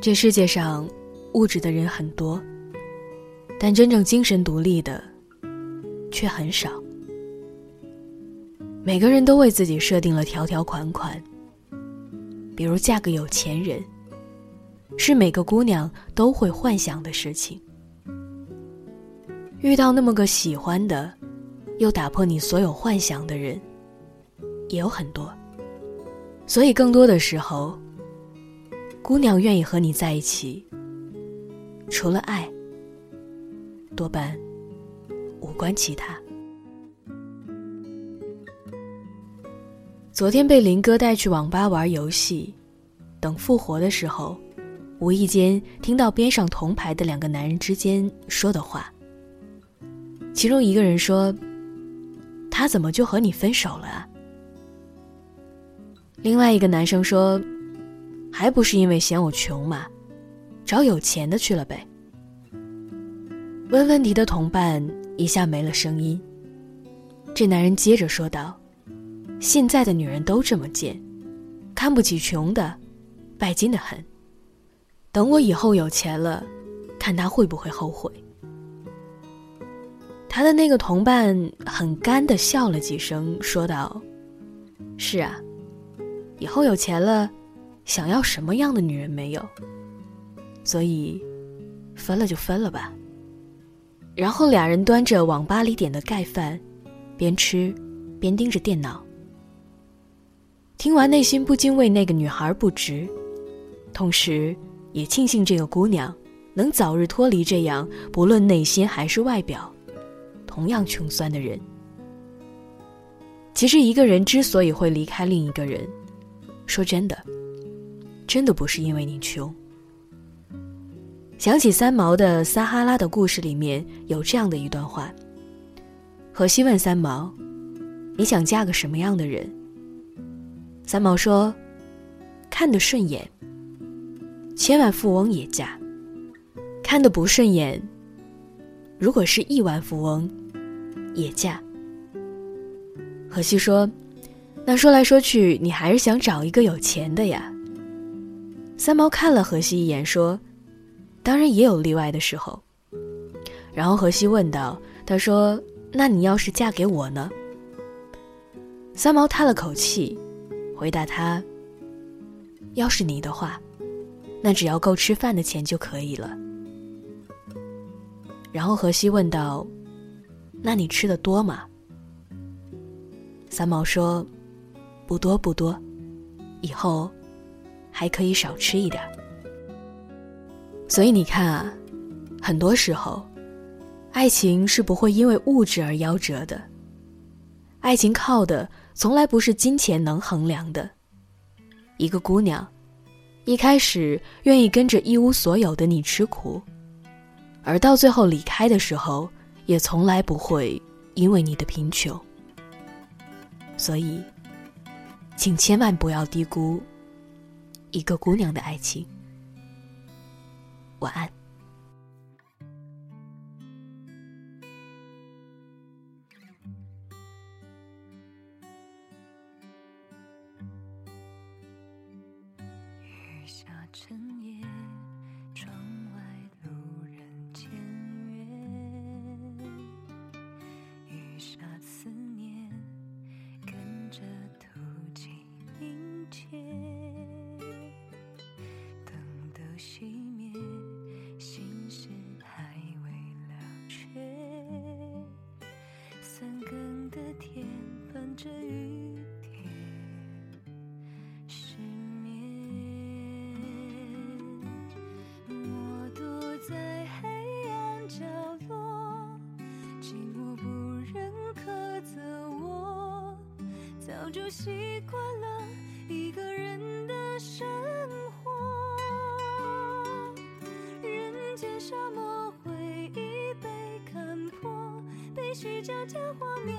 这世界上物质的人很多，但真正精神独立的却很少。每个人都为自己设定了条条款款，比如嫁个有钱人，是每个姑娘都会幻想的事情。遇到那么个喜欢的，又打破你所有幻想的人，也有很多。所以，更多的时候，姑娘愿意和你在一起，除了爱，多半无关其他。昨天被林哥带去网吧玩游戏，等复活的时候，无意间听到边上同排的两个男人之间说的话。其中一个人说：“他怎么就和你分手了啊？”另外一个男生说：“还不是因为嫌我穷嘛，找有钱的去了呗。”问问题的同伴一下没了声音。这男人接着说道：“现在的女人都这么贱，看不起穷的，拜金的很。等我以后有钱了，看他会不会后悔。”他的那个同伴很干的笑了几声，说道：“是啊，以后有钱了，想要什么样的女人没有？所以，分了就分了吧。”然后俩人端着网吧里点的盖饭，边吃边盯着电脑。听完，内心不禁为那个女孩不值，同时也庆幸这个姑娘能早日脱离这样不论内心还是外表。同样穷酸的人，其实一个人之所以会离开另一个人，说真的，真的不是因为你穷。想起三毛的《撒哈拉的故事》里面有这样的一段话：荷西问三毛：“你想嫁个什么样的人？”三毛说：“看得顺眼，千万富翁也嫁；看得不顺眼，如果是亿万富翁。”也嫁。荷西说：“那说来说去，你还是想找一个有钱的呀。”三毛看了荷西一眼，说：“当然也有例外的时候。”然后荷西问道：“他说，那你要是嫁给我呢？”三毛叹了口气，回答他：“要是你的话，那只要够吃饭的钱就可以了。”然后荷西问道。那你吃的多吗？三毛说：“不多不多，以后还可以少吃一点。”所以你看啊，很多时候，爱情是不会因为物质而夭折的。爱情靠的从来不是金钱能衡量的。一个姑娘，一开始愿意跟着一无所有的你吃苦，而到最后离开的时候。也从来不会因为你的贫穷，所以，请千万不要低估一个姑娘的爱情。晚安。雨早就习惯了一个人的生活。人间沙漠回忆被看破，悲喜交加画面。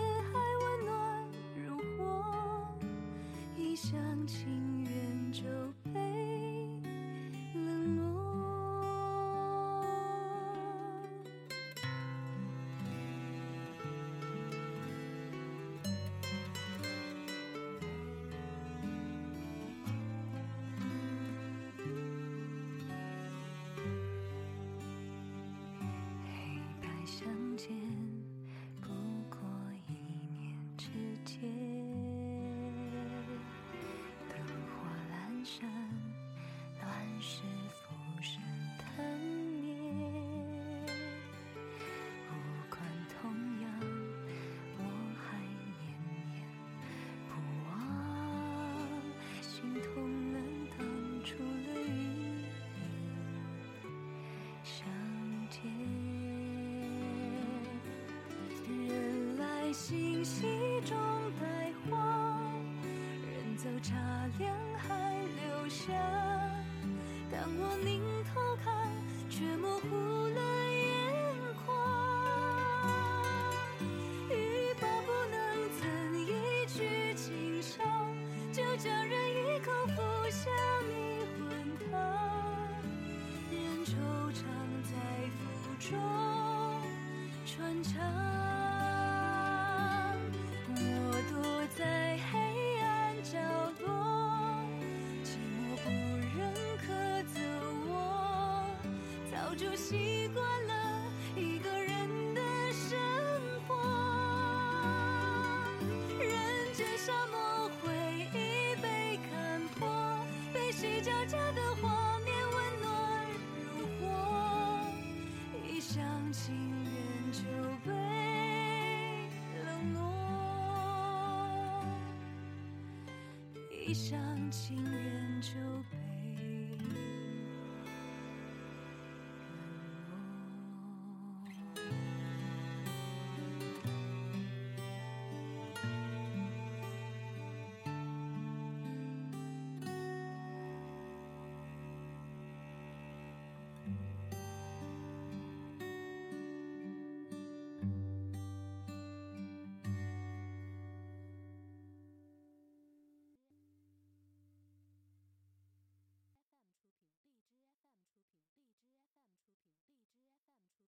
走茶凉还留下当我凝头看却模糊了一厢情愿就被。